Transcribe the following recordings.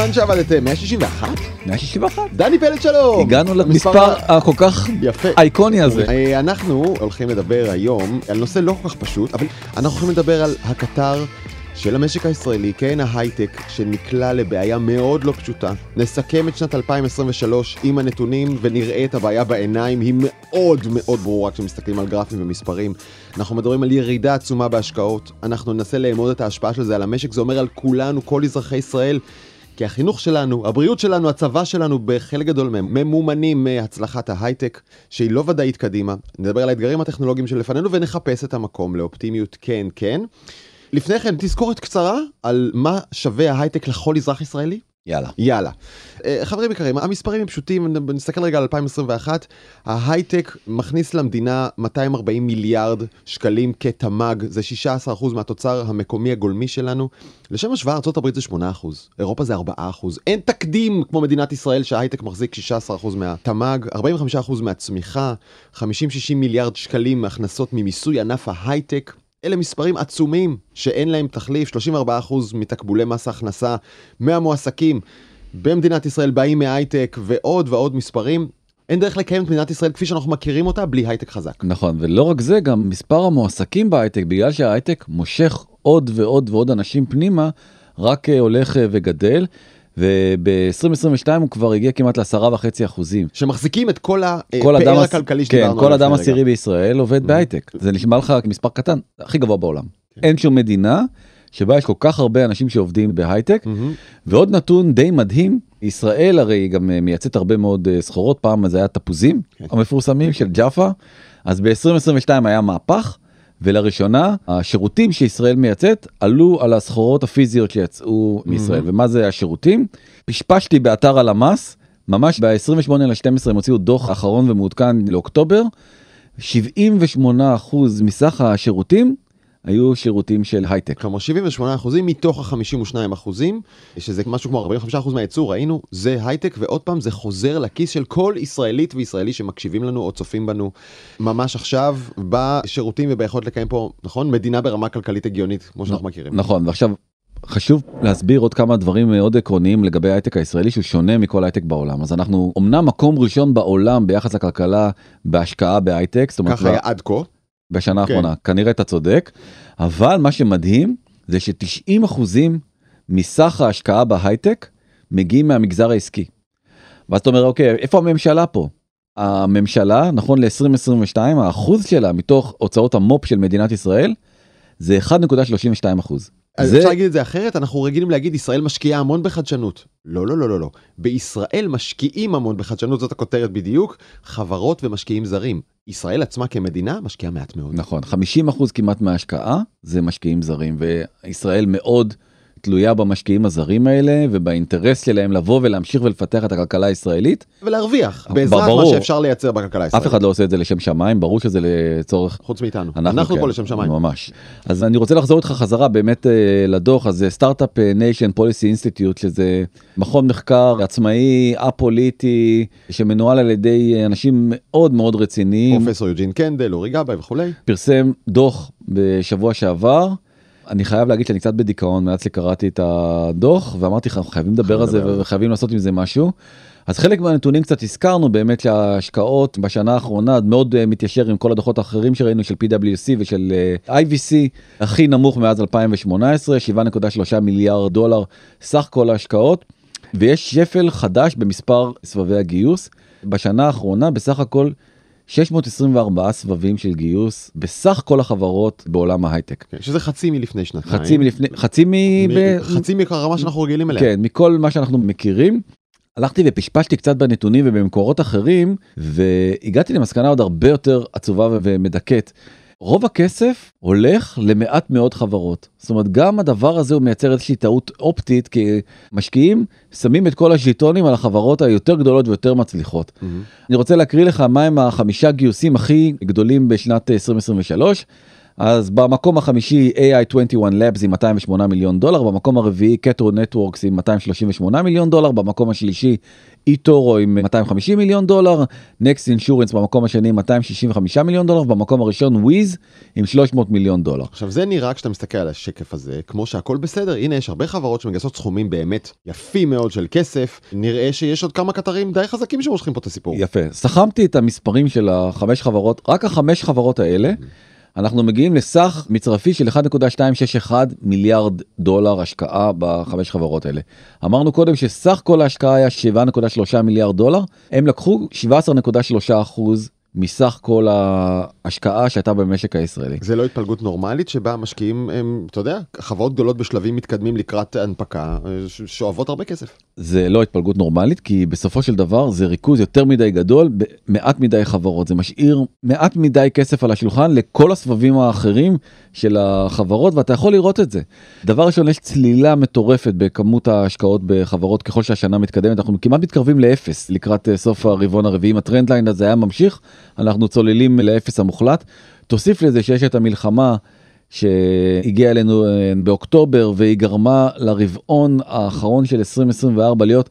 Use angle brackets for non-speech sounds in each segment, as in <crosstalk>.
זמן שעבדתם 161 161. דני פלד שלום הגענו למספר הכל כך יפה אייקוני הזה. אה, אנחנו הולכים לדבר היום על נושא לא כל כך פשוט אבל אנחנו הולכים לדבר על הקטר של המשק הישראלי, כן ההייטק, שנקלע לבעיה מאוד לא פשוטה. נסכם את שנת 2023 עם הנתונים ונראה את הבעיה בעיניים, היא מאוד מאוד ברורה כשמסתכלים על גרפים ומספרים. אנחנו מדברים על ירידה עצומה בהשקעות, אנחנו ננסה לאמוד את ההשפעה של זה על המשק, זה אומר על כולנו, כל אזרחי ישראל. כי החינוך שלנו, הבריאות שלנו, הצבא שלנו, בחלק גדול מהם, ממומנים מהצלחת ההייטק, שהיא לא ודאית קדימה. נדבר על האתגרים הטכנולוגיים שלפנינו ונחפש את המקום לאופטימיות כן כן. לפני כן, תזכורת קצרה על מה שווה ההייטק לכל אזרח ישראלי. יאללה. יאללה. אה, חברים יקרים, המספרים הם פשוטים, נסתכל רגע על 2021, ההייטק מכניס למדינה 240 מיליארד שקלים כתמ"ג, זה 16% מהתוצר המקומי הגולמי שלנו. לשם השוואה, ארה"ב זה 8%, אירופה זה 4%. אין תקדים כמו מדינת ישראל שההייטק מחזיק 16% מהתמ"ג, 45% מהצמיחה, 50-60 מיליארד שקלים מהכנסות ממיסוי ענף ההייטק. אלה מספרים עצומים שאין להם תחליף, 34% מתקבולי מס הכנסה מהמועסקים במדינת ישראל באים מהייטק ועוד ועוד מספרים. אין דרך לקיים את מדינת ישראל כפי שאנחנו מכירים אותה בלי הייטק חזק. נכון, ולא רק זה, גם מספר המועסקים בהייטק, בגלל שההייטק מושך עוד ועוד ועוד אנשים פנימה, רק אה, הולך אה, וגדל. וב-2022 הוא כבר הגיע כמעט לעשרה וחצי אחוזים. שמחזיקים את כל הפאר הכלכלי שדיברנו כן, כל אדם עשירי בישראל עובד mm-hmm. בהייטק. זה נשמע לך כמספר קטן, הכי גבוה בעולם. כן. אין שום מדינה שבה יש כל כך הרבה אנשים שעובדים בהייטק. Mm-hmm. ועוד נתון די מדהים, ישראל הרי גם אה, מייצאת הרבה מאוד אה, סחורות, פעם זה היה תפוזים כן. המפורסמים של ג'אפה, אז ב-2022 היה מהפך. ולראשונה השירותים שישראל מייצאת עלו על הסחורות הפיזיות שיצאו מישראל. ומה זה השירותים? פשפשתי באתר הלמ"ס, ממש ב-28 ל-12 הם הוציאו דוח אחרון ומעודכן לאוקטובר, 78% מסך השירותים היו שירותים של הייטק. כלומר 78 אחוזים מתוך ה-52 אחוזים, שזה משהו כמו 45 אחוז מהייצור, ראינו, זה הייטק, ועוד פעם זה חוזר לכיס של כל ישראלית וישראלי שמקשיבים לנו או צופים בנו ממש עכשיו, בשירותים וביכולת לקיים פה, נכון? מדינה ברמה כלכלית הגיונית, כמו שאנחנו מכירים. נכון, ועכשיו... חשוב להסביר עוד כמה דברים מאוד עקרוניים לגבי ההייטק הישראלי שהוא שונה מכל הייטק בעולם אז אנחנו אמנם מקום ראשון בעולם ביחס לכלכלה בהשקעה בהייטק. ככה היה עד כה. בשנה כן. האחרונה כנראה אתה צודק אבל מה שמדהים זה ש-90 אחוזים מסך ההשקעה בהייטק מגיעים מהמגזר העסקי. ואז אתה אומר אוקיי איפה הממשלה פה. הממשלה נכון ל-2022 האחוז שלה מתוך הוצאות המו"פ של מדינת ישראל זה 1.32 אחוז. אז זה... אפשר להגיד את זה אחרת? אנחנו רגילים להגיד ישראל משקיעה המון בחדשנות. לא לא לא לא לא. בישראל משקיעים המון בחדשנות זאת הכותרת בדיוק. חברות ומשקיעים זרים. ישראל עצמה כמדינה משקיעה מעט מאוד. נכון 50 אחוז כמעט מההשקעה זה משקיעים זרים וישראל מאוד. תלויה במשקיעים הזרים האלה ובאינטרס שלהם לבוא ולהמשיך ולפתח את הכלכלה הישראלית. ולהרוויח בעזרת ברור, מה שאפשר לייצר בכלכלה הישראלית. אף אחד לא עושה את זה לשם שמיים ברור שזה לצורך חוץ מאיתנו אנחנו, אנחנו כן, פה לשם שמיים ממש אז אני רוצה לחזור איתך חזרה באמת אה, לדוח הזה Start-Up Nation Policy Institute שזה מכון מחקר עצמאי א-פוליטי שמנוהל על ידי אנשים מאוד מאוד רציניים פרופסור יוג'ין קנדל אורי גבאי וכולי פרסם דוח בשבוע שעבר. אני חייב להגיד שאני קצת בדיכאון מאז שקראתי את הדוח ואמרתי לך חייבים לדבר על זה וחייבים לעשות עם זה משהו. אז חלק מהנתונים קצת הזכרנו באמת שההשקעות בשנה האחרונה מאוד אה, מתיישר עם כל הדוחות האחרים שראינו של PwC ושל אה, IVC הכי נמוך מאז 2018 7.3 מיליארד דולר סך כל ההשקעות. ויש שפל חדש במספר סבבי הגיוס. בשנה האחרונה בסך הכל 624 סבבים של גיוס בסך כל החברות בעולם ההייטק. כן, שזה חצי מלפני שנתיים. חצי מלפני, חצי מ... ב... חצי מהרמה שאנחנו רגילים אליה. כן, מכל מה שאנחנו מכירים. הלכתי ופשפשתי קצת בנתונים ובמקורות אחרים והגעתי למסקנה עוד הרבה יותר עצובה ומדכאת. רוב הכסף הולך למעט מאוד חברות. זאת אומרת, גם הדבר הזה הוא מייצר איזושהי טעות אופטית, כי משקיעים שמים את כל הז'יטונים על החברות היותר גדולות ויותר מצליחות. Mm-hmm. אני רוצה להקריא לך מהם החמישה גיוסים הכי גדולים בשנת 2023. אז במקום החמישי AI21 Labs עם 208 מיליון דולר, במקום הרביעי קטרו נטוורקס עם 238 מיליון דולר, במקום השלישי איטורו עם 250 מיליון דולר, נקסט אינשורנס במקום השני 265 מיליון דולר, במקום הראשון וויז עם 300 מיליון דולר. עכשיו זה נראה כשאתה מסתכל על השקף הזה כמו שהכל בסדר הנה יש הרבה חברות שמגייסות סכומים באמת יפים מאוד של כסף נראה שיש עוד כמה קטרים די חזקים שמושכים פה את הסיפור. יפה סכמתי את המספרים של החמש חברות רק החמש חברות האלה. אנחנו מגיעים לסך מצרפי של 1.261 מיליארד דולר השקעה בחמש חברות האלה. אמרנו קודם שסך כל ההשקעה היה 7.3 מיליארד דולר, הם לקחו 17.3 אחוז מסך כל ההשקעה שהייתה במשק הישראלי. זה לא התפלגות נורמלית שבה משקיעים הם אתה יודע חברות גדולות בשלבים מתקדמים לקראת הנפקה שואבות הרבה כסף. זה לא התפלגות נורמלית כי בסופו של דבר זה ריכוז יותר מדי גדול במעט מדי חברות זה משאיר מעט מדי כסף על השולחן לכל הסבבים האחרים של החברות ואתה יכול לראות את זה. דבר ראשון יש צלילה מטורפת בכמות ההשקעות בחברות ככל שהשנה מתקדמת אנחנו כמעט מתקרבים לאפס לקראת סוף הרבעון הרביעי אם הטרנד ליין הזה היה ממשיך אנחנו צוללים לאפס המוחלט. תוסיף לזה שיש את המלחמה שהגיעה אלינו אה, באוקטובר והיא גרמה לרבעון האחרון של 2024 להיות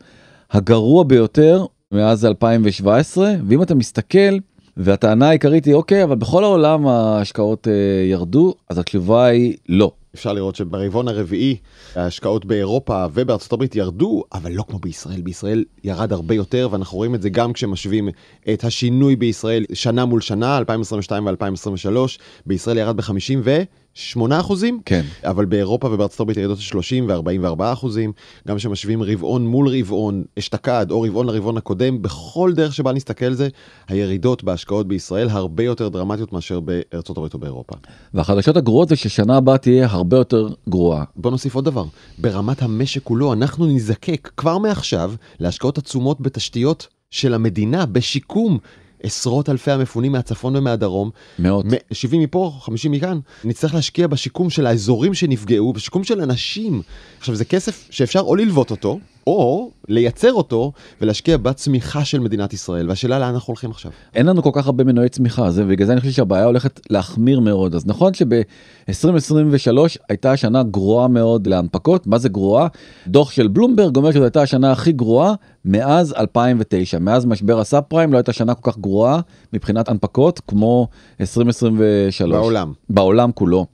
הגרוע ביותר מאז 2017 ואם אתה מסתכל והטענה העיקרית היא אוקיי אבל בכל העולם ההשקעות אה, ירדו אז התשובה היא לא. אפשר לראות שברבעון הרביעי ההשקעות באירופה ובארצות הברית ירדו, אבל לא כמו בישראל. בישראל ירד הרבה יותר, ואנחנו רואים את זה גם כשמשווים את השינוי בישראל שנה מול שנה, 2022 ו-2023. בישראל ירד ב-50 ו... 8 אחוזים, כן. אבל באירופה ובארצות הברית ירידות של 30 ו-44 אחוזים, גם כשמשווים רבעון מול רבעון אשתקד או רבעון לרבעון הקודם, בכל דרך שבה נסתכל על זה, הירידות בהשקעות בישראל הרבה יותר דרמטיות מאשר בארצות הברית או באירופה. והחדשות הגרועות זה ששנה הבאה תהיה הרבה יותר גרועה. בוא נוסיף עוד דבר, ברמת המשק כולו אנחנו נזקק כבר מעכשיו להשקעות עצומות בתשתיות של המדינה, בשיקום. עשרות אלפי המפונים מהצפון ומהדרום. מאות. 70 מפה, 50 מכאן. נצטרך להשקיע בשיקום של האזורים שנפגעו, בשיקום של אנשים. עכשיו זה כסף שאפשר או ללוות אותו, או לייצר אותו ולהשקיע בצמיחה של מדינת ישראל. והשאלה לאן אנחנו הולכים עכשיו. אין לנו כל כך הרבה מנועי צמיחה זה בגלל זה אני חושב שהבעיה הולכת להחמיר מאוד. אז נכון שב-2023 הייתה שנה גרועה מאוד להנפקות. מה זה גרועה? דוח של בלומברג אומר שזו הייתה השנה הכי גרועה מאז 2009 מאז משבר הסאב פריים לא הייתה שנה כל כך גרועה מבחינת הנפקות כמו 2023 בעולם. בעולם כולו.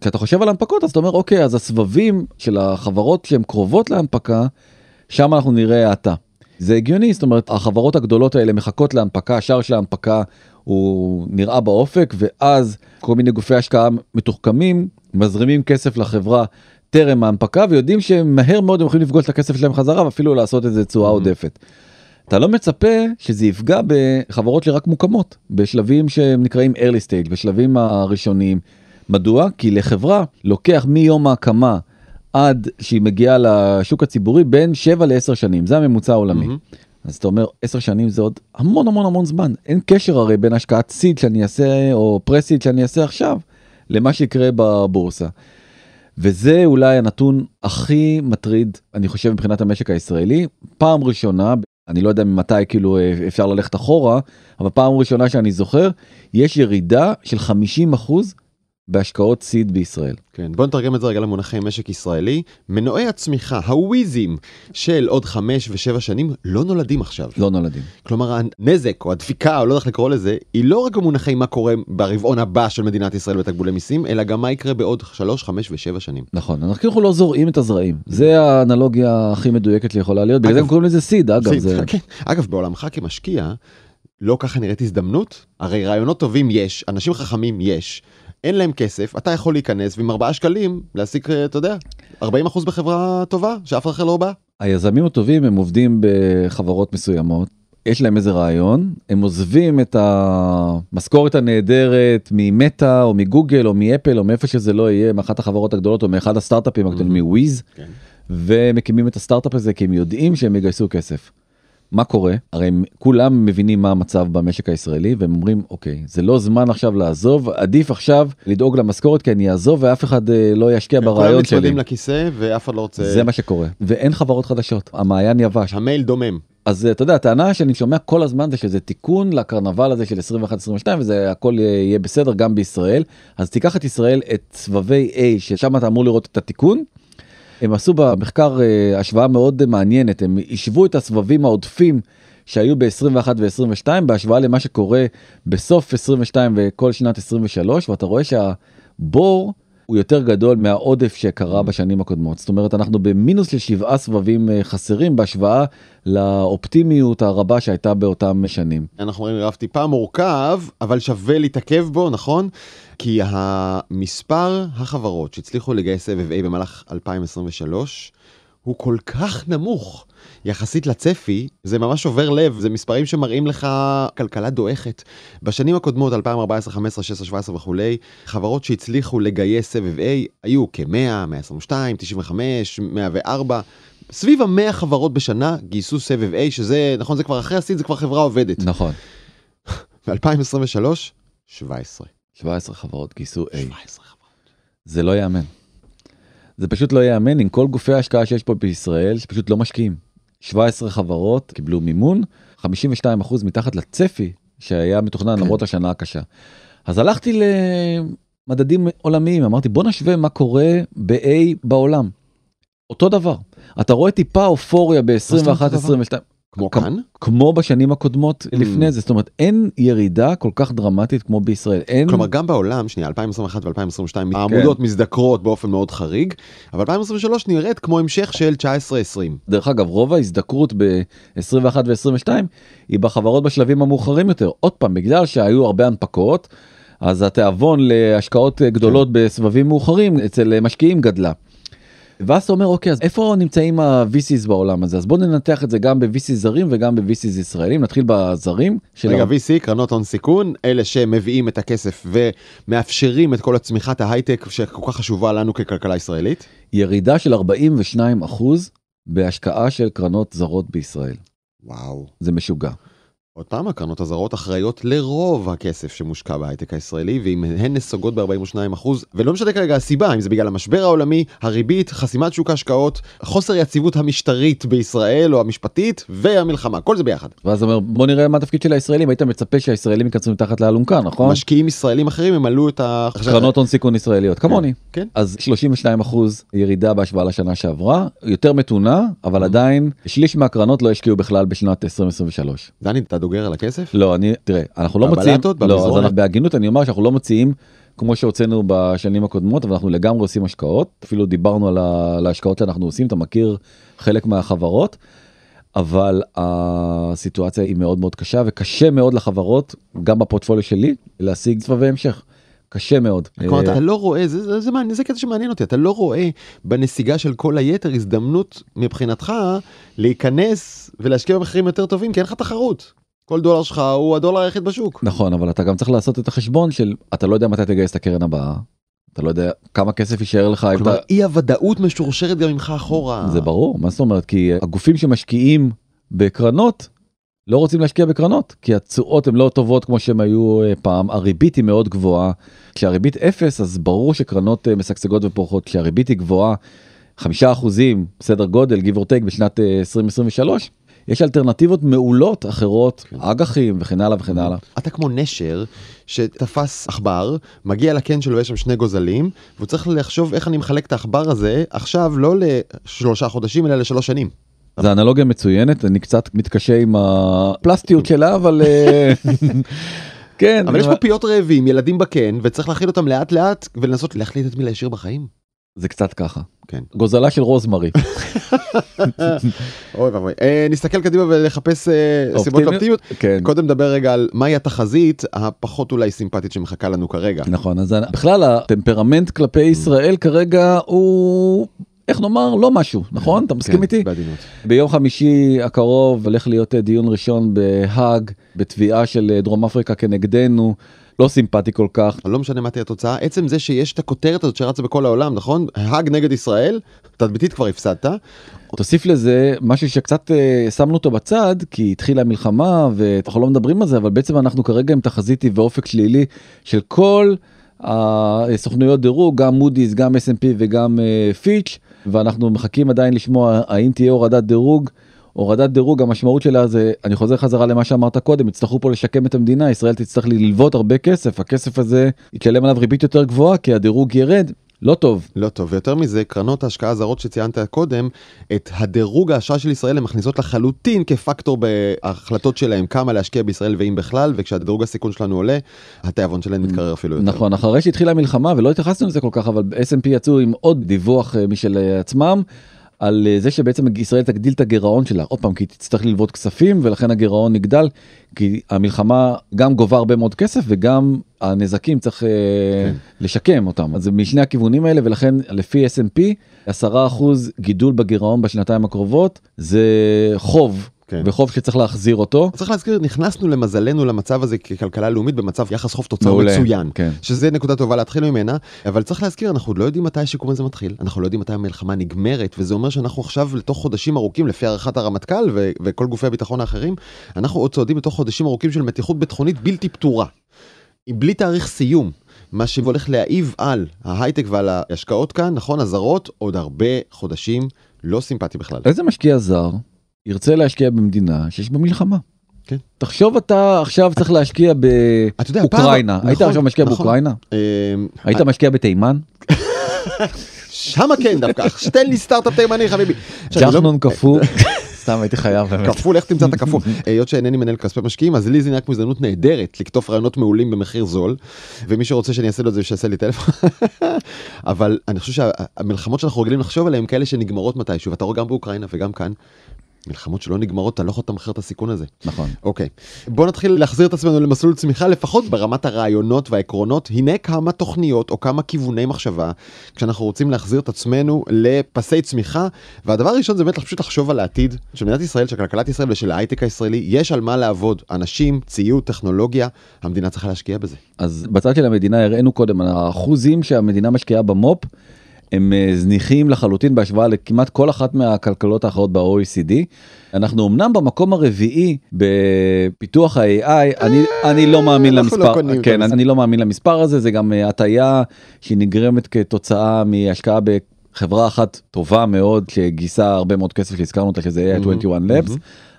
כשאתה חושב על הנפקות אז אתה אומר אוקיי אז הסבבים של החברות שהן קרובות להנפקה שם אנחנו נראה האטה. זה הגיוני זאת אומרת החברות הגדולות האלה מחכות להנפקה השער של ההנפקה הוא נראה באופק ואז כל מיני גופי השקעה מתוחכמים מזרימים כסף לחברה טרם ההנפקה ויודעים שמהר מאוד הם יכולים לפגוש את הכסף שלהם חזרה ואפילו לעשות איזה תשואה mm-hmm. עודפת. אתה לא מצפה שזה יפגע בחברות שרק מוקמות בשלבים שהם נקראים early stage בשלבים הראשונים מדוע? כי לחברה לוקח מיום ההקמה עד שהיא מגיעה לשוק הציבורי בין 7 ל-10 שנים, זה הממוצע העולמי. Mm-hmm. אז אתה אומר 10 שנים זה עוד המון המון המון זמן, אין קשר הרי בין השקעת סיד שאני אעשה או פרסיד שאני אעשה עכשיו למה שיקרה בבורסה. וזה אולי הנתון הכי מטריד אני חושב מבחינת המשק הישראלי פעם ראשונה אני לא יודע ממתי כאילו אפשר ללכת אחורה אבל פעם ראשונה שאני זוכר יש ירידה של 50 אחוז בהשקעות סיד בישראל. כן, בוא נתרגם את זה רגע למונחי משק ישראלי. מנועי הצמיחה, הוויזים של עוד חמש ושבע שנים לא נולדים עכשיו. לא נולדים. כלומר הנזק או הדפיקה או לא יודע איך לקרוא לזה, היא לא רק במונחי מה קורה ברבעון הבא של מדינת ישראל בתקבולי מיסים, אלא גם מה יקרה בעוד שלוש, חמש ושבע שנים. נכון, אנחנו כאילו לא זורעים את הזרעים. זה האנלוגיה הכי מדויקת שיכולה להיות, בגלל זה הם קוראים לזה סיד, אגב. זה... <laughs> כן. אגב, בעולמך כמשקיע, לא ככה נראית הזדמנות? הרי רעיונות טובים יש, אנשים חכמים יש. אין להם כסף, אתה יכול להיכנס ועם 4 שקלים להשיג, אה, אתה יודע, 40% בחברה טובה שאף אחד לא בא. היזמים הטובים הם עובדים בחברות מסוימות, יש להם איזה רעיון, הם עוזבים את המשכורת הנהדרת ממטא או מגוגל או מאפל או מאיפה שזה לא יהיה, מאחת החברות הגדולות או מאחד הסטארט-אפים הגדולים, מוויז, כן. ומקימים את הסטארט-אפ הזה כי הם יודעים שהם יגייסו כסף. מה קורה? הרי הם כולם מבינים מה המצב במשק הישראלי והם אומרים אוקיי זה לא זמן עכשיו לעזוב עדיף עכשיו לדאוג למשכורת כי אני אעזוב ואף אחד אה, לא ישקיע כן, ברעיון שלי. כולם לכיסא ואף אחד לא רוצה. זה מה שקורה ואין חברות חדשות המעיין יבש. המייל דומם. אז אתה יודע, הטענה שאני שומע כל הזמן זה שזה תיקון לקרנבל הזה של 21-22 וזה הכל יהיה בסדר גם בישראל. אז תיקח את ישראל את סבבי A ששם אתה אמור לראות את התיקון. הם עשו במחקר אה, השוואה מאוד מעניינת, הם השוו את הסבבים העודפים שהיו ב-21 ו-22 בהשוואה למה שקורה בסוף 22 וכל שנת 23 ואתה רואה שהבור הוא יותר גדול מהעודף שקרה בשנים הקודמות זאת אומרת אנחנו במינוס של שבעה סבבים אה, חסרים בהשוואה לאופטימיות הרבה שהייתה באותם שנים. אנחנו רואים רב טיפה מורכב אבל שווה להתעכב בו נכון כי המספר החברות שהצליחו לגייס סבב A במהלך 2023 הוא כל כך נמוך. יחסית לצפי, זה ממש שובר לב, זה מספרים שמראים לך כלכלה דועכת. בשנים הקודמות, 2014, 15, 16, 17 וכולי, חברות שהצליחו לגייס סבב A היו כ-100, 122, 95, 104. סביב ה-100 חברות בשנה גייסו סבב A, שזה, נכון, זה כבר אחרי הסיד, זה כבר חברה עובדת. נכון. ב-2023, 17. 17 חברות גייסו A. 17 חברות. זה לא ייאמן. זה פשוט לא ייאמן עם כל גופי ההשקעה שיש פה בישראל שפשוט לא משקיעים. 17 חברות קיבלו מימון, 52% מתחת לצפי שהיה מתוכנן כן. למרות השנה הקשה. אז הלכתי למדדים עולמיים, אמרתי בוא נשווה מה קורה ב-A בעולם. אותו דבר. אתה רואה טיפה אופוריה זאת אומרת אותו ב-21-22, כמו כאן? כמו בשנים הקודמות Mm. לפני זה, זאת אומרת אין ירידה כל כך דרמטית כמו בישראל. אין... כלומר גם בעולם, שנייה, 2021 ו-2022, העמודות מזדקרות באופן מאוד חריג, אבל 2023 נראית כמו המשך של 19-20. דרך אגב רוב ההזדקרות ב-21 ו-22 היא בחברות בשלבים המאוחרים יותר עוד פעם בגלל שהיו הרבה הנפקות אז התיאבון להשקעות גדולות בסבבים מאוחרים אצל משקיעים גדלה. ואז אתה אומר אוקיי אז איפה נמצאים ה-VCs בעולם הזה אז בוא ננתח את זה גם ב-VC זרים וגם ב-VCs ישראלים נתחיל בזרים. של רגע, ה- VC, קרנות הון סיכון, אלה שמביאים את הכסף ומאפשרים את כל הצמיחת ההייטק שכל כך חשובה לנו ככלכלה ישראלית. ירידה של 42 אחוז בהשקעה של קרנות זרות בישראל וואו. זה משוגע. עוד פעם, הקרנות הזרות אחראיות לרוב הכסף שמושקע בהייטק הישראלי, ואם הן נסוגות ב-42%, ולא משנה כרגע הסיבה, אם זה בגלל המשבר העולמי, הריבית, חסימת שוק ההשקעות, חוסר יציבות המשטרית בישראל או המשפטית, והמלחמה, כל זה ביחד. ואז אומר בוא נראה מה התפקיד של הישראלים היית מצפה שהישראלים ייכנסו מתחת לאלונקה נכון? משקיעים ישראלים אחרים ימלאו את ה... קרנות הון סיכון ישראליות כמוני כן. אז 32 אחוז ירידה בהשוואה לשנה שעברה יותר מתונה אבל עדיין שליש מהקרנות לא השקיעו בכלל בשנת 2023. דני, אתה דוגר על הכסף? לא אני תראה אנחנו לא מוציאים בבלטות, לא אז? אנחנו- בהגינות אני אומר שאנחנו לא מוציאים כמו שהוצאנו בשנים הקודמות אבל אנחנו לגמרי עושים השקעות אפילו דיברנו על ה- על ההשקעות שאנחנו עושים אתה מכיר חלק מהחברות. אבל הסיטואציה היא מאוד מאוד קשה וקשה מאוד לחברות גם בפורטפוליו שלי להשיג סבבי המשך. קשה מאוד. כלומר, אה, אתה לא רואה, זה, זה, זה, זה קטע שמעניין אותי, אתה לא רואה בנסיגה של כל היתר הזדמנות מבחינתך להיכנס ולהשקיע במחירים יותר טובים, כי אין לך תחרות. כל דולר שלך הוא הדולר היחיד בשוק. נכון אבל אתה גם צריך לעשות את החשבון של אתה לא יודע מתי תגייס את הקרן הבאה. אתה לא יודע כמה כסף יישאר לך כלומר, אתה... אי הוודאות משורשרת גם ממך אחורה. זה ברור מה זאת אומרת כי הגופים שמשקיעים בקרנות לא רוצים להשקיע בקרנות כי התשואות הן לא טובות כמו שהם היו אה, פעם הריבית היא מאוד גבוהה כשהריבית אפס אז ברור שקרנות אה, משגשגות ופורחות כשהריבית היא גבוהה חמישה אחוזים סדר גודל give or take בשנת אה, 2023 יש אלטרנטיבות מעולות אחרות כן. אג"חים וכן הלאה וכן הלאה. אתה כמו נשר שתפס עכבר, מגיע לקן שלו, יש שם שני גוזלים, והוא צריך לחשוב איך אני מחלק את העכבר הזה עכשיו לא לשלושה חודשים אלא לשלוש שנים. זה אנלוגיה מצוינת אני קצת מתקשה עם הפלסטיות שלה אבל אה, כן אבל יש פה פיות רעבים, ילדים בקן, וצריך להכיל אותם לאט לאט ולנסות להחליט את מי להשאיר בחיים. זה קצת ככה כן. גוזלה של רוזמרי אוי ואבוי. אה, נסתכל קדימה ולחפש אה, סיבות אופטימיות? לאופטימיות. כן קודם נדבר רגע על מהי התחזית הפחות אולי סימפטית שמחכה לנו כרגע. נכון אז בכלל הטמפרמנט כלפי ישראל כרגע הוא איך נאמר לא משהו נכון אתה מסכים כן, איתי בעדינות. ביום חמישי הקרוב הולך להיות אה, דיון ראשון בהאג בתביעה של דרום אפריקה כנגדנו לא סימפטי כל כך לא משנה מה תהיה התוצאה, עצם זה שיש את הכותרת הזאת שרצה בכל העולם, נכון? האג נגד ישראל, תדמיתית כבר הפסדת. תוסיף לזה משהו שקצת אה, שמנו אותו בצד כי התחילה המלחמה ואנחנו לא מדברים על זה אבל בעצם אנחנו כרגע עם תחזיתי ואופק שלילי של כל הסוכנויות דירוג גם מודי'ס גם S&P וגם אה, פיץ' ואנחנו מחכים עדיין לשמוע האם תהיה הורדת דירוג הורדת דירוג המשמעות שלה זה אני חוזר חזרה למה שאמרת קודם יצטרכו פה לשקם את המדינה ישראל תצטרך ללוות הרבה כסף הכסף הזה יתשלם עליו ריבית יותר גבוהה כי הדירוג ירד לא טוב. לא טוב, ויותר מזה, קרנות ההשקעה הזרות שציינת קודם, את הדירוג האשראי של ישראל הן מכניסות לחלוטין כפקטור בהחלטות שלהם כמה להשקיע בישראל ואם בכלל, וכשהדירוג הסיכון שלנו עולה, התיאבון שלהם מתקרר אפילו יותר. נכון, אחרי שהתחילה המלחמה, ולא התייחסנו לזה כל כך, אבל S&P יצאו עם עוד דיווח אה, משל אה, עצמם. על אה, זה שבעצם ישראל תגדיל את הגירעון שלה. עוד פעם כי תצטרך ללוות כספים ולכן הגירעון נגדל כי המלחמה גם גובה הרבה מאוד כסף וגם הנזקים צריך אה, כן. לשקם אותם. אז זה משני הכיוונים האלה ולכן לפי S&P 10% גידול בגירעון בשנתיים הקרובות זה חוב כן. וחוב שצריך להחזיר אותו. צריך להזכיר, נכנסנו למזלנו למצב הזה ככלכלה לאומית במצב יחס חוב תוצר מצוין, כן. שזה נקודה טובה להתחיל ממנה, אבל צריך להזכיר, אנחנו לא יודעים מתי השיקום הזה מתחיל, אנחנו לא יודעים מתי המלחמה נגמרת, וזה אומר שאנחנו עכשיו לתוך חודשים ארוכים, לפי הערכת הרמטכ"ל ו- וכל גופי הביטחון האחרים, אנחנו עוד צועדים לתוך חודשים ארוכים של מתיחות ביטחונית בלתי פתורה. בלי תאריך סיום. מה שהולך להעיב על ההייטק ועל ההשקעות כאן, נכון, הזרות, עוד הרבה חודשים לא סימפטי בכלל. איזה משקיע זר ירצה להשקיע במדינה שיש בה מלחמה. כן. תחשוב אתה עכשיו צריך להשקיע באוקראינה, היית נכון, עכשיו משקיע נכון. באוקראינה? אמ, היית משקיע בתימן? שמה כן דווקא, <laughs> תן לי סטארט-אפ תימני חביבי. ג'חנון קפוא. <laughs> סתם הייתי חייב באמת. כפול, לך תמצא את הכפול. היות שאינני מנהל כספי משקיעים, אז לי זה נראה כמו הזדמנות נהדרת לקטוף רעיונות מעולים במחיר זול, ומי שרוצה שאני אעשה לו את זה, שיעשה לי טלפון. <laughs> אבל אני חושב שהמלחמות שאנחנו רגילים לחשוב עליהן כאלה שנגמרות מתישהו, ואתה רואה גם באוקראינה וגם כאן, מלחמות שלא נגמרות אתה לא יכול לתמחר את הסיכון הזה. נכון. אוקיי. בוא נתחיל להחזיר את עצמנו למסלול צמיחה לפחות ברמת הרעיונות והעקרונות הנה כמה תוכניות או כמה כיווני מחשבה כשאנחנו רוצים להחזיר את עצמנו לפסי צמיחה והדבר הראשון זה באמת פשוט לחשוב על העתיד של מדינת ישראל של כלכלת ישראל ושל ההייטק הישראלי יש על מה לעבוד אנשים ציוד טכנולוגיה המדינה צריכה להשקיע בזה. אז בצד של המדינה הראינו קודם האחוזים שהמדינה משקיעה במו"פ. הם אה, זניחים לחלוטין בהשוואה לכמעט כל אחת מהכלכלות האחרות ב-OECD. אנחנו אמנם במקום הרביעי בפיתוח ה-AI, אני, אני לא מאמין לא למספר, לא כן, אני לא מאמין למספר הזה, זה גם אה, הטיה שנגרמת כתוצאה מהשקעה בחברה אחת טובה מאוד שגייסה הרבה מאוד כסף שהזכרנו אותה שזה AI 21 Labs.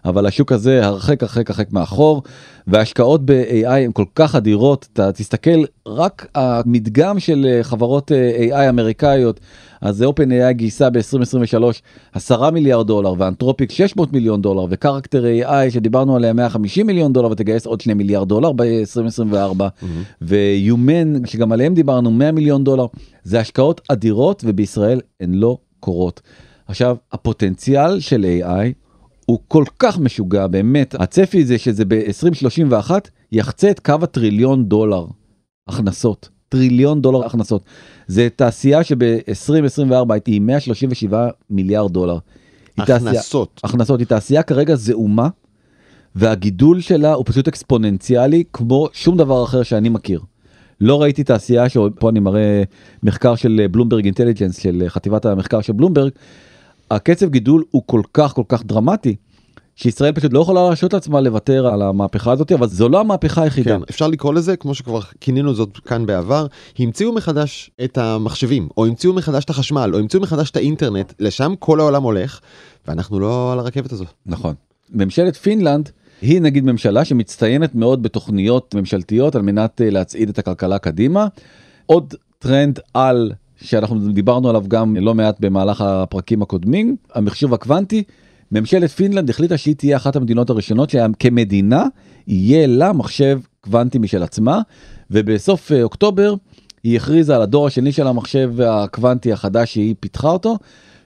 אבל השוק הזה הרחק הרחק הרחק מאחור והשקעות ב-AI הן כל כך אדירות אתה תסתכל רק המדגם של אה, חברות אה, AI אמריקאיות אז זה OpenAI גייסה ב-2023 10 מיליארד דולר ואנתרופיק 600 מיליון דולר וקרקטר AI שדיברנו עליה 150 מיליון דולר ותגייס עוד 2 מיליארד דולר ב-2024 mm-hmm. ויומן שגם עליהם דיברנו 100 מיליון דולר זה השקעות אדירות ובישראל הן לא קורות. עכשיו הפוטנציאל של AI הוא כל כך משוגע באמת הצפי זה שזה ב-2031 יחצה את קו הטריליון דולר הכנסות טריליון דולר הכנסות זה תעשייה שב-2024 היא 137 מיליארד דולר. הכנסות. תעשייה, הכנסות היא תעשייה כרגע זעומה והגידול שלה הוא פשוט אקספוננציאלי כמו שום דבר אחר שאני מכיר. לא ראיתי תעשייה שפה אני מראה מחקר של בלומברג אינטליג'נס של חטיבת המחקר של בלומברג הקצב גידול הוא כל כך כל כך דרמטי. שישראל פשוט לא יכולה להרשות לעצמה לוותר על המהפכה הזאת אבל זו לא המהפכה היחידה. כן, אפשר לקרוא לזה כמו שכבר כינינו זאת כאן בעבר המציאו מחדש את המחשבים או המציאו מחדש את החשמל או המציאו מחדש את האינטרנט לשם כל העולם הולך ואנחנו לא על הרכבת הזאת. נכון. ממשלת פינלנד היא נגיד ממשלה שמצטיינת מאוד בתוכניות ממשלתיות על מנת אה, להצעיד את הכלכלה קדימה. עוד טרנד על שאנחנו דיברנו עליו גם לא מעט במהלך הפרקים הקודמים, המחשוב הקוונטי, ממשלת פינלנד החליטה שהיא תהיה אחת המדינות הראשונות שכמדינה יהיה לה מחשב קוונטי משל עצמה, ובסוף אה, אוקטובר היא הכריזה על הדור השני של המחשב הקוונטי החדש שהיא פיתחה אותו,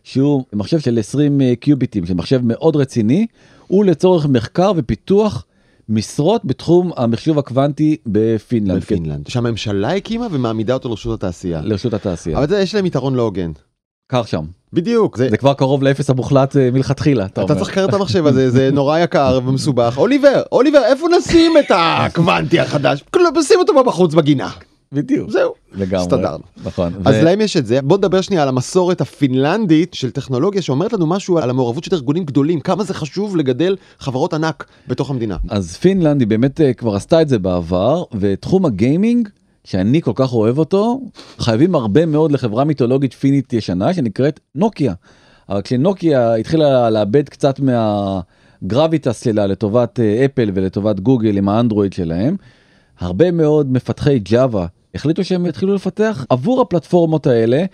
שהוא מחשב של 20 אה, קיוביטים, של מחשב מאוד רציני, הוא לצורך מחקר ופיתוח משלו בתחום המחשוב הקוונטי בפינלנד. בפינלנד. שהממשלה הקימה ומעמידה אותו לרשות התעשייה. לרשות התעשייה. אבל זה, יש להם יתרון לא הוגן. קר שם. בדיוק. זה, זה כבר קרוב לאפס המוחלט אה, מלכתחילה. אתה, אתה צריך לקרר את המחשב הזה, זה נורא יקר ומסובך. אוליבר, אוליבר, איפה נשים את הקוונטי החדש? נשים אותו בחוץ בגינה. בדיוק. זהו. לגמרי. הסתדרנו. נכון. אז ו... להם יש את זה. בוא נדבר שנייה על המסורת הפינלנדית של טכנולוגיה שאומרת לנו משהו על המעורבות של ארגונים גדולים, כמה זה חשוב לגדל חברות ענק בתוך המדינה. אז פינלנד היא באמת אה, כבר עשתה את זה בעבר, ותחום הגיימינג שאני כל כך אוהב אותו, חייבים הרבה מאוד לחברה מיתולוגית פינית ישנה שנקראת נוקיה. אבל כשנוקיה התחילה לאבד קצת מהגרביטס שלה לטובת אפל ולטובת גוגל עם האנדרואיד שלהם, הרבה מאוד מפתחי ג'אווה החליטו שהם יתחילו לפתח עבור הפלטפורמות האלה.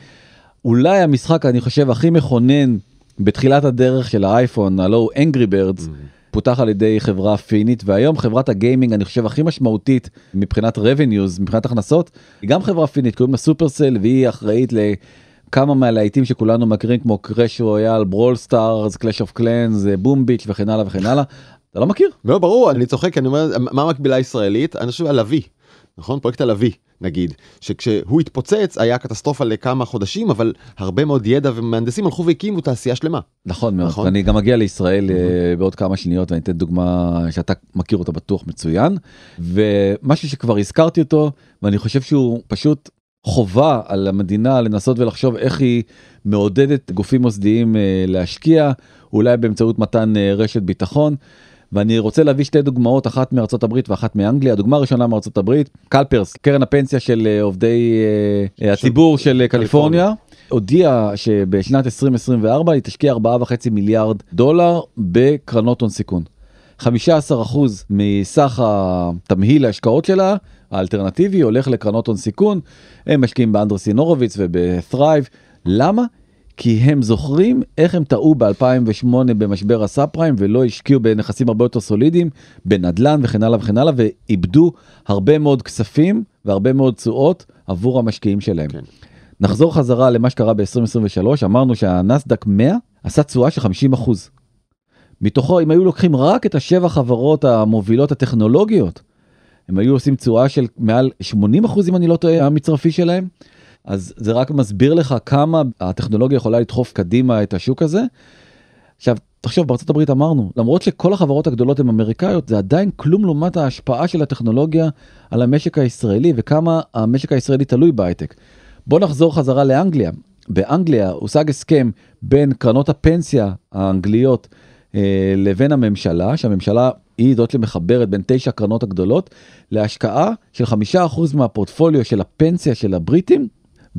אולי המשחק אני חושב הכי מכונן בתחילת הדרך של האייפון הלו הוא Angry Birds. Mm. פותח על ידי חברה פינית והיום חברת הגיימינג אני חושב הכי משמעותית מבחינת revenues מבחינת הכנסות היא גם חברה פינית קוראים לה Supercell והיא אחראית לכמה מהלהיטים שכולנו מכירים כמו Clash Royale Brawl Stars קלאש אוף קלאנס Boom Beach וכן הלאה וכן הלאה. אתה לא מכיר? לא ברור אני צוחק אני אומר מה המקבילה הישראלית אני חושב הלביא נכון פרויקט הלביא נגיד שכשהוא התפוצץ היה קטסטרופה לכמה חודשים אבל הרבה מאוד ידע ומהנדסים הלכו והקימו תעשייה שלמה. נכון מאוד נכון? אני גם מגיע לישראל mm-hmm. בעוד כמה שניות ואני אתן דוגמה שאתה מכיר אותה בטוח מצוין ומשהו שכבר הזכרתי אותו ואני חושב שהוא פשוט חובה על המדינה לנסות ולחשוב איך היא מעודדת גופים מוסדיים אה, להשקיע אולי באמצעות מתן אה, רשת ביטחון. ואני רוצה להביא שתי דוגמאות אחת מארצות הברית ואחת מאנגליה הדוגמה הראשונה מארצות הברית קלפרס קרן הפנסיה של אה, עובדי אה, הציבור של קליפורניה. הודיעה שבשנת 2024 היא תשקיע 4.5 מיליארד דולר בקרנות הון סיכון. 15% מסך התמהיל ההשקעות שלה האלטרנטיבי הולך לקרנות הון סיכון הם משקיעים באנדרסין הורוביץ ובת'רייב למה כי הם זוכרים איך הם טעו ב-2008 במשבר הסאב פריים ולא השקיעו בנכסים הרבה יותר סולידיים, בנדלן וכן הלאה וכן הלאה, ואיבדו הרבה מאוד כספים והרבה מאוד תשואות עבור המשקיעים שלהם. כן. נחזור חזרה למה שקרה ב-2023, אמרנו שהנסדק 100 עשה תשואה של 50 אחוז. מתוכו אם היו לוקחים רק את השבע חברות המובילות הטכנולוגיות, הם היו עושים תשואה של מעל 80 אחוז אם אני לא טועה המצרפי שלהם. אז זה רק מסביר לך כמה הטכנולוגיה יכולה לדחוף קדימה את השוק הזה. עכשיו תחשוב בארצות הברית אמרנו למרות שכל החברות הגדולות הן אמריקאיות זה עדיין כלום לעומת ההשפעה של הטכנולוגיה על המשק הישראלי וכמה המשק הישראלי תלוי בהייטק. בוא נחזור חזרה לאנגליה. באנגליה הושג הסכם בין קרנות הפנסיה האנגליות אה, לבין הממשלה שהממשלה היא זאת שמחברת בין תשע קרנות הגדולות להשקעה של חמישה אחוז מהפורטפוליו של הפנסיה של הבריטים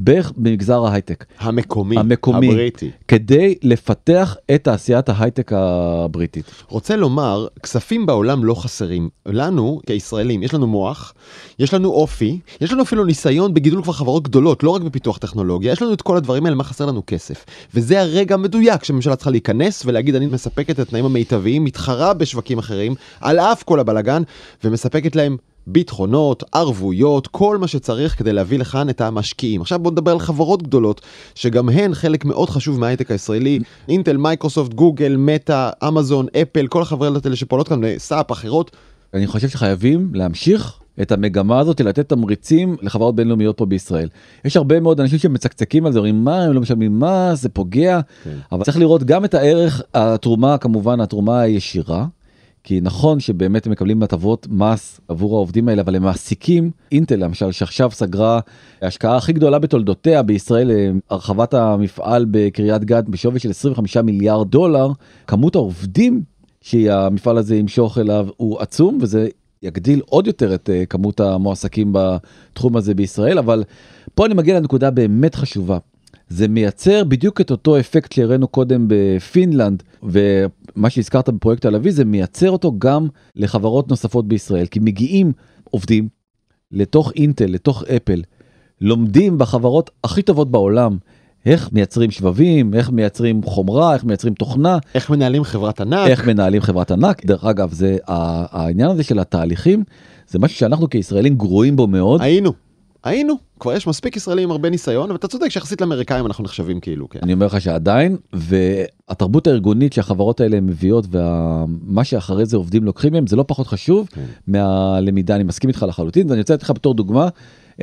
במגזר ההייטק. המקומי, המקומי, הבריטי. כדי לפתח את תעשיית ההייטק הבריטית. רוצה לומר, כספים בעולם לא חסרים. לנו, כישראלים, יש לנו מוח, יש לנו אופי, יש לנו אפילו ניסיון בגידול כבר חברות גדולות, לא רק בפיתוח טכנולוגיה, יש לנו את כל הדברים האלה, מה חסר לנו כסף. וזה הרגע המדויק שהממשלה צריכה להיכנס ולהגיד, אני מספקת את התנאים המיטביים, מתחרה בשווקים אחרים, על אף כל הבלגן, ומספקת להם ביטחונות, ערבויות, כל מה שצריך כדי להביא לכאן את המשקיעים. עכשיו בוא נדבר על חברות גדולות, שגם הן חלק מאוד חשוב מההייטק הישראלי, Intel, Microsoft, Google, Meta, Amazon, Apple, כל החברות האלה שפועלות כאן, SAP, אחרות. אני חושב שחייבים להמשיך את המגמה הזאת לתת תמריצים לחברות בינלאומיות פה בישראל. יש הרבה מאוד אנשים שמצקצקים על זה, אומרים מה הם לא משלמים מס, זה פוגע, כן. אבל צריך לראות גם את הערך, התרומה כמובן, התרומה הישירה, כי נכון שבאמת הם מקבלים הטבות מס עבור העובדים האלה אבל הם מעסיקים אינטל למשל שעכשיו סגרה ההשקעה הכי גדולה בתולדותיה בישראל אה, הרחבת המפעל בקריית גת בשווי של 25 מיליארד דולר כמות העובדים שהמפעל הזה ימשוך אליו הוא עצום וזה יגדיל עוד יותר את אה, כמות המועסקים בתחום הזה בישראל אבל פה אני מגיע לנקודה באמת חשובה. זה מייצר בדיוק את אותו אפקט שהראינו קודם בפינלנד ומה שהזכרת בפרויקט הלוי זה מייצר אותו גם לחברות נוספות בישראל כי מגיעים עובדים לתוך אינטל לתוך אפל לומדים בחברות הכי טובות בעולם איך מייצרים שבבים איך מייצרים חומרה איך מייצרים תוכנה איך מנהלים חברת ענק. איך מנהלים חברת ענק. דרך אגב זה העניין הזה של התהליכים זה משהו שאנחנו כישראלים גרועים בו מאוד. היינו היינו, כבר יש מספיק ישראלים עם הרבה ניסיון, ואתה צודק שיחסית לאמריקאים אנחנו נחשבים כאילו, כן. אני אומר לך שעדיין, והתרבות הארגונית שהחברות האלה מביאות, ומה שאחרי זה עובדים לוקחים מהם, זה לא פחות חשוב כן. מהלמידה, אני מסכים איתך לחלוטין, ואני רוצה לתת לך בתור דוגמה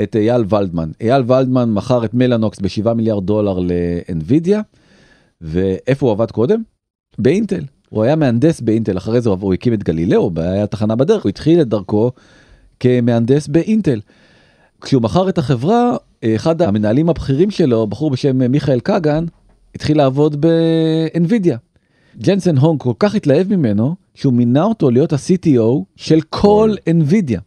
את אייל ולדמן. אייל ולדמן מכר את מלאנוקס ב-7 מיליארד דולר לאנווידיה, ואיפה הוא עבד קודם? באינטל. הוא היה מהנדס באינטל, אחרי זה הוא הקים את גלילאו, היה תחנה בדרך, הוא התחיל את דרכו כמהנדס באינטל. כשהוא מכר את החברה, אחד המנהלים הבכירים שלו, בחור בשם מיכאל קגן, התחיל לעבוד באנווידיה. ג'נסן הונג כל כך התלהב ממנו, שהוא מינה אותו להיות ה-CTO של כל אנווידיה.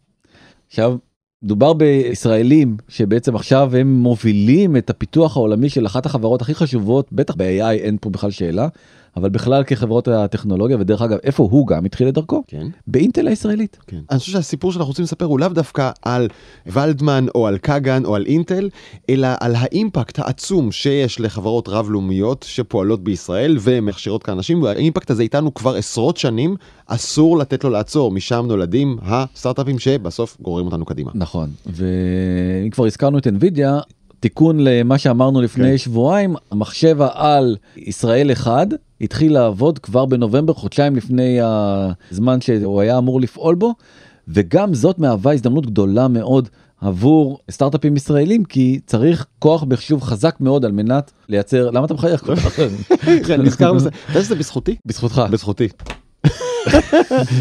עכשיו, דובר בישראלים שבעצם עכשיו הם מובילים את הפיתוח העולמי של אחת החברות הכי חשובות בטח ב-AI אין פה בכלל שאלה אבל בכלל כחברות הטכנולוגיה ודרך אגב איפה הוא גם התחיל את דרכו כן. באינטל הישראלית. כן. אני חושב שהסיפור שאנחנו רוצים לספר הוא לאו דווקא על ולדמן או על קאגן או על אינטל, אלא על האימפקט העצום שיש לחברות רב-לאומיות שפועלות בישראל ומכשירות כאן אנשים, והאימפקט הזה איתנו כבר עשרות שנים, אסור לתת לו לעצור, משם נולדים הסטארט-אפים שבסוף גוררים אותנו קדימה. נכון, ואם כבר הזכרנו את NVIDIA, תיקון למה שאמרנו לפני כן. שבועיים, המחשב העל ישראל 1 התחיל לעבוד כבר בנובמבר, חודשיים לפני הזמן שהוא היה אמור לפעול בו, וגם זאת מהווה הזדמנות גדולה מאוד עבור סטארט-אפים ישראלים כי צריך כוח מחשוב חזק מאוד על מנת לייצר למה אתה מחייך כל כך? <laughs> כן, נזכר בזה. אתה יודע שזה בזכותי? בזכותך. בזכותי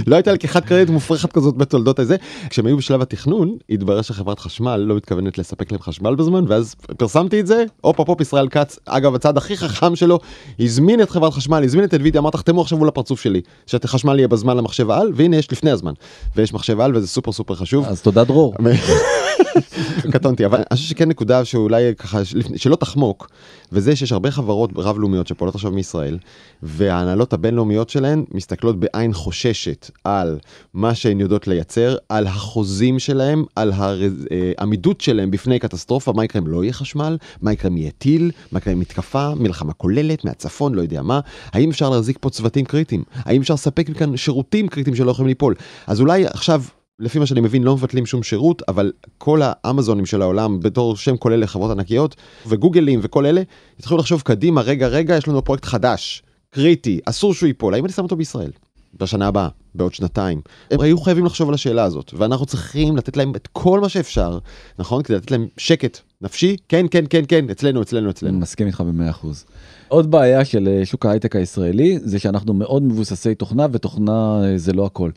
לא הייתה לקיחת קרדיט מופרכת כזאת בתולדות הזה. כשהם היו בשלב התכנון התברר שחברת חשמל לא מתכוונת לספק להם חשמל בזמן ואז פרסמתי את זה. הופ הופ ישראל כץ אגב הצד הכי חכם שלו הזמין את חברת חשמל הזמין את אדווידיה אמר תחתמו עכשיו מול הפרצוף שלי שחשמל יהיה בזמן למחשב על והנה יש לפני הזמן. ויש מחשב על וזה סופר סופר חשוב. אז תודה דרור. <laughs> קטונתי אבל אני חושב שכן נקודה שאולי ככה שלא תחמוק וזה שיש הרבה חברות רב-לאומיות שפועלות עכשיו מישראל וההנהלות הבינלאומיות שלהן מסתכלות בעין חוששת על מה שהן יודעות לייצר על החוזים שלהם על העמידות שלהם בפני קטסטרופה מה יקרה אם לא יהיה חשמל מה יקרה אם יהיה טיל מה יקרה אם מתקפה מלחמה כוללת מהצפון לא יודע מה. האם אפשר להחזיק פה צוותים קריטיים? האם אפשר לספק מכאן שירותים קריטיים שלא יכולים ליפול? אז אולי עכשיו לפי מה שאני מבין לא מבטלים שום שירות אבל כל האמזונים של העולם בתור שם כולל לחברות ענקיות וגוגלים וכל אלה התחילו לחשוב קדימה רגע רגע יש לנו פרויקט חדש קריטי אסור שהוא ייפול. האם אני שם אותו בישראל בשנה הבאה בעוד שנתיים. הם היו חייבים לחשוב על השאלה הזאת ואנחנו צריכים לתת להם את כל מה שאפשר נכון? כדי לתת להם שקט נפשי. כן כן כן כן אצלנו אצלנו אצלנו. מסכים איתך במאה אחוז. עוד בעיה של אה, שוק ההייטק הישראלי זה שאנחנו מאוד מבוססי תוכנה ותוכנה אה, זה לא הכל.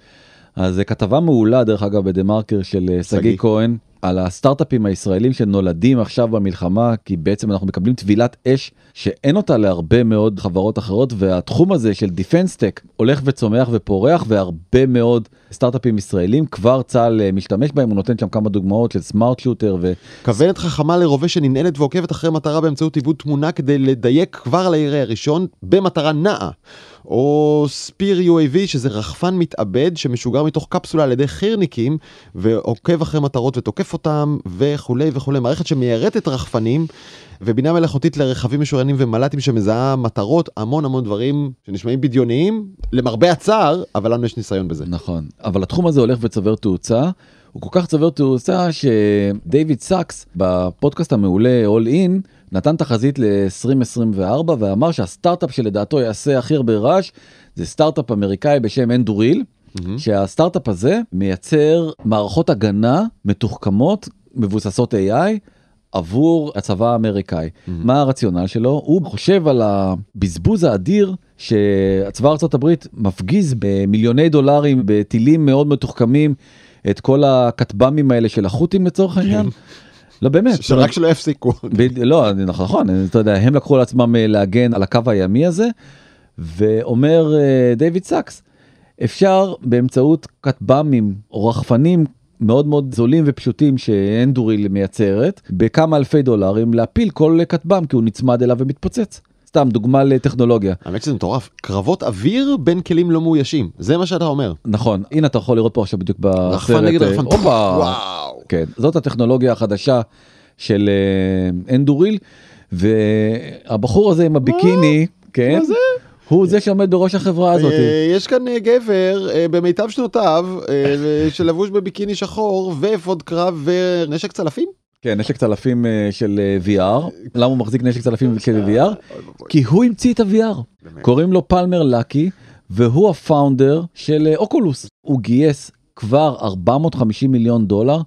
אז כתבה מעולה דרך אגב בדה מרקר של אה, שגיא. כהן על הסטארט-אפים הישראלים שנולדים עכשיו במלחמה כי בעצם אנחנו מקבלים טבילת אש שאין אותה להרבה מאוד חברות אחרות והתחום הזה של דיפנס טק הולך וצומח ופורח והרבה מאוד סטארט-אפים ישראלים כבר צה"ל אה, משתמש בהם הוא נותן שם כמה דוגמאות של סמארט שוטר ו... כוונת חכמה לרובה שננעלת ועוקבת אחרי מטרה באמצעות עיבוד תמונה כדי לדייק כבר על הירי הראשון במטרה נעה. או ספיר UAV שזה רחפן מתאבד שמשוגר מתוך קפסולה על ידי חי"רניקים ועוקב אחרי מטרות ותוקף אותם וכולי וכולי. מערכת שמיירטת רחפנים ובינה מלאכותית לרכבים משוריינים ומל"טים שמזהה מטרות המון המון דברים שנשמעים בדיוניים למרבה הצער אבל לנו יש ניסיון בזה. נכון. אבל התחום הזה הולך וצובר תאוצה. הוא כל כך צובר תאוצה שדייוויד סאקס בפודקאסט המעולה All In נתן תחזית ל-2024 ואמר שהסטארט-אפ שלדעתו יעשה הכי הרבה רעש זה סטארט-אפ אמריקאי בשם אנדוריל. Mm-hmm. שהסטארט-אפ הזה מייצר מערכות הגנה מתוחכמות מבוססות AI עבור הצבא האמריקאי. Mm-hmm. מה הרציונל שלו? הוא חושב על הבזבוז האדיר שהצבא ארצות הברית מפגיז במיליוני דולרים בטילים מאוד מתוחכמים את כל הכטב"מים האלה של החות'ים לצורך העניין. לא באמת. שרק שלא יפסיקו. לא נכון, נכון, אתה יודע, הם לקחו על עצמם אה, להגן על הקו הימי הזה, ואומר אה, דיוויד סאקס, אפשר באמצעות כטב"מים או רחפנים מאוד מאוד זולים ופשוטים ש Anduril מייצרת, בכמה אלפי דולרים להפיל כל כטב"ם כי הוא נצמד אליו ומתפוצץ. סתם דוגמה לטכנולוגיה. האמת שזה מטורף, קרבות אוויר בין כלים לא מאוישים, זה מה שאתה אומר. נכון, הנה אתה יכול לראות פה עכשיו בדיוק בסרט. רחפן נגד רחפן, וואו. כן, זאת הטכנולוגיה החדשה של אה, Anduril, והבחור הזה עם הביקיני, כן? מה זה? הוא זה שעומד בראש החברה הזאת. אה, יש כאן אה, גבר במיטב שנותיו שלבוש בביקיני שחור ואפוד קרב ונשק צלפים. כן, נשק צלפים של VR. למה הוא מחזיק נשק צלפים של VR? כי הוא המציא את ה-VR. קוראים לו פלמר לקי, והוא הפאונדר של אוקולוס. הוא גייס כבר 450 מיליון דולר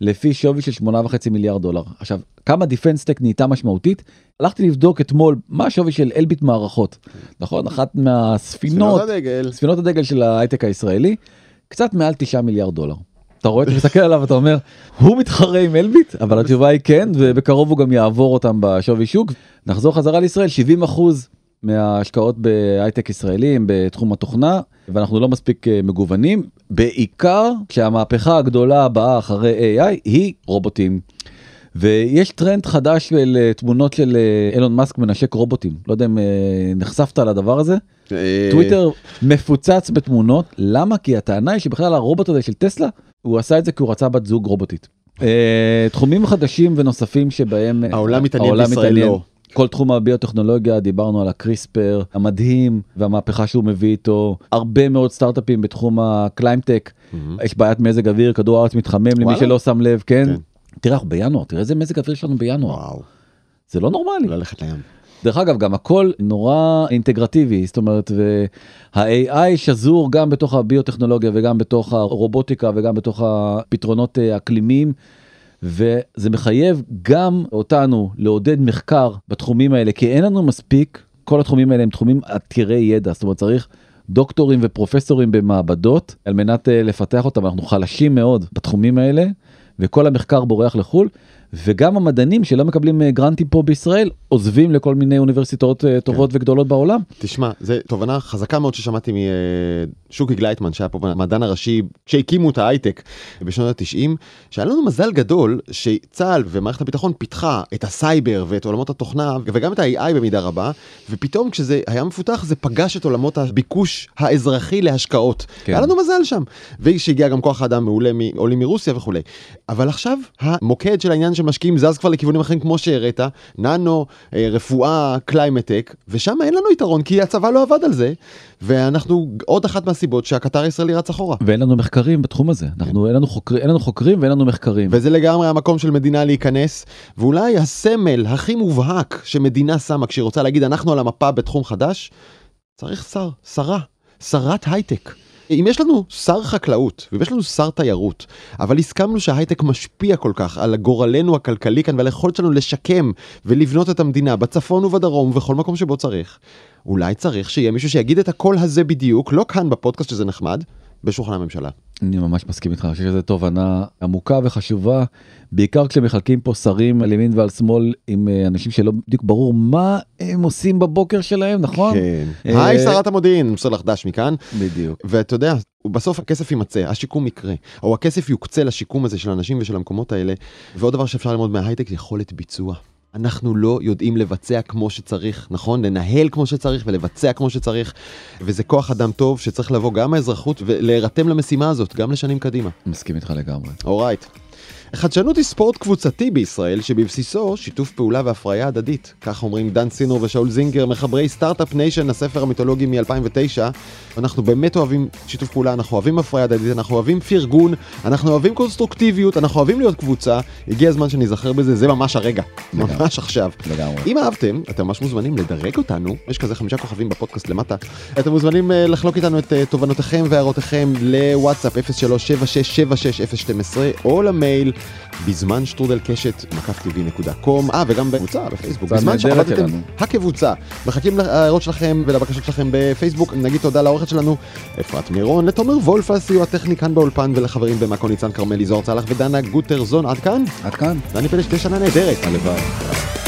לפי שווי של 8.5 מיליארד דולר. עכשיו, כמה defense tech נהייתה משמעותית? הלכתי לבדוק אתמול מה השווי של אלביט מערכות. נכון? אחת מהספינות, ספינות הדגל של ההייטק הישראלי, קצת מעל 9 מיליארד דולר. אתה רואה, אתה מסתכל עליו אתה אומר הוא מתחרה עם אלביט? אבל התשובה היא כן ובקרוב הוא גם יעבור אותם בשווי שוק. נחזור חזרה לישראל 70 אחוז מההשקעות בהייטק ישראלים בתחום התוכנה ואנחנו לא מספיק אה, מגוונים. בעיקר כשהמהפכה הגדולה הבאה אחרי AI היא רובוטים. ויש טרנד חדש של אה, תמונות של אה, אילון מאסק מנשק רובוטים לא יודע אם נחשפת לדבר הזה. טוויטר מפוצץ בתמונות למה כי הטענה היא שבכלל הרובוט הזה של Tesla הוא עשה את זה כי הוא רצה בת זוג רובוטית. תחומים חדשים ונוספים שבהם העולם מתעניין בישראל לא. כל תחום הביוטכנולוגיה דיברנו על הקריספר המדהים והמהפכה שהוא מביא איתו הרבה מאוד סטארט-אפים בתחום ה climate tech mm-hmm. יש בעיית מזג אוויר כדור הארץ מתחמם למי שלא שם לב כן? כן תראה אנחנו בינואר תראה איזה מזג אוויר יש לנו בינואר וואו. זה לא נורמלי ללכת לים. דרך אגב גם הכל נורא אינטגרטיבי זאת אומרת וה-AI שזור גם בתוך הביוטכנולוגיה וגם בתוך הרובוטיקה וגם בתוך הפתרונות אה, אקלימיים. וזה מחייב גם אותנו לעודד מחקר בתחומים האלה כי אין לנו מספיק כל התחומים האלה הם תחומים עתירי ידע זאת אומרת צריך דוקטורים ופרופסורים במעבדות על מנת uh, לפתח אותם אנחנו חלשים מאוד בתחומים האלה וכל המחקר בורח לחו"ל וגם המדענים שלא מקבלים אה, grantים פה בישראל עוזבים לכל מיני אוניברסיטאות אה, טובות כן. וגדולות בעולם. תשמע, זו תובנה חזקה מאוד ששמעתי משוקי גלייטמן שהיה פה המדען הראשי כשהקימו את ההייטק בשנות ה-90, שהיה לנו מזל גדול שצה"ל ומערכת הביטחון פיתחה את הסייבר ואת עולמות התוכנה וגם את ה-AI במידה רבה, ופתאום כשזה היה מפותח זה פגש את עולמות הביקוש האזרחי להשקעות. כן. היה לנו מזל שם. ושהגיע גם כוח האדם מעולה מעולים מרוסיה וכולי. אבל עכשיו המוקד של העניין שמשקיעים זז כבר לכיוונים אחרים כמו שהראית, ננו, אה, רפואה, climate tech, ושם אין לנו יתרון כי הצבא לא עבד על זה, ואנחנו עוד אחת מהסיבות שהקטר הישראלי רץ אחורה. ואין לנו מחקרים בתחום הזה, אנחנו, אין, לנו חוקר, אין לנו חוקרים ואין לנו מחקרים. וזה לגמרי המקום של מדינה להיכנס, ואולי הסמל הכי מובהק שמדינה שמה כשהיא רוצה להגיד אנחנו על המפה בתחום חדש, צריך שר, שרה, שרת הייטק. אם יש לנו שר חקלאות ויש לנו שר תיירות, אבל הסכמנו שההייטק משפיע כל כך על גורלנו הכלכלי כאן ועל היכולת שלנו לשקם ולבנות את המדינה בצפון ובדרום ובכל מקום שבו צריך, אולי צריך שיהיה מישהו שיגיד את הקול הזה בדיוק, לא כאן בפודקאסט שזה נחמד, בשולחן הממשלה. אני ממש מסכים איתך, אני חושב שזו תובנה עמוקה וחשובה, בעיקר כשמחלקים פה שרים על ימין ועל שמאל עם אה, אנשים שלא בדיוק ברור מה הם עושים בבוקר שלהם, נכון? כן. אה, היי שרת המודיעין, לך דש מכאן. בדיוק. ואתה יודע, בסוף הכסף יימצא, השיקום יקרה, או הכסף יוקצה לשיקום הזה של אנשים ושל המקומות האלה. ועוד דבר שאפשר ללמוד מההייטק, יכולת ביצוע. אנחנו לא יודעים לבצע כמו שצריך, נכון? לנהל כמו שצריך ולבצע כמו שצריך, וזה כוח אדם טוב שצריך לבוא גם מהאזרחות ולהירתם למשימה הזאת, גם לשנים קדימה. מסכים איתך לגמרי. אורייט. Right. חדשנות היא ספורט קבוצתי בישראל שבבסיסו שיתוף פעולה והפריה הדדית. כך אומרים דן סינור ושאול זינגר, מחברי Start-Up Nation, הספר המיתולוגי מ-2009. אנחנו באמת אוהבים שיתוף פעולה, אנחנו אוהבים הפריה הדדית, אנחנו אוהבים פרגון, אנחנו אוהבים קונסטרוקטיביות, אנחנו אוהבים להיות קבוצה. הגיע הזמן שניזכר בזה, זה ממש הרגע. לגמרי. ממש עכשיו. לגמרי. אם אהבתם, אתם ממש מוזמנים לדרג אותנו, יש כזה חמישה כוכבים בפודקאסט למטה. אתם מוזמנים uh, לחלוק איתנו את uh, תובנותיכם והערותיכם לוואטסאפ 0376760012 או למייל בזמן שטרודל קשת קום. אה וגם בקבוצה בפייסבוק. בזמן שעבדתם הקבוצה מחכים להערות שלכם ולבקשות שלכם בפייסבוק. נגיד תודה לעורכת שלנו אפרת מירון לתומר וולף על סיוע טכני כאן באולפן ולחברים במאקו ניצן כרמלי זוהר צלח ודנה גוטרזון. עד כאן? עד כאן. ואני פלש שתהיה שנה נהדרת. הלוואי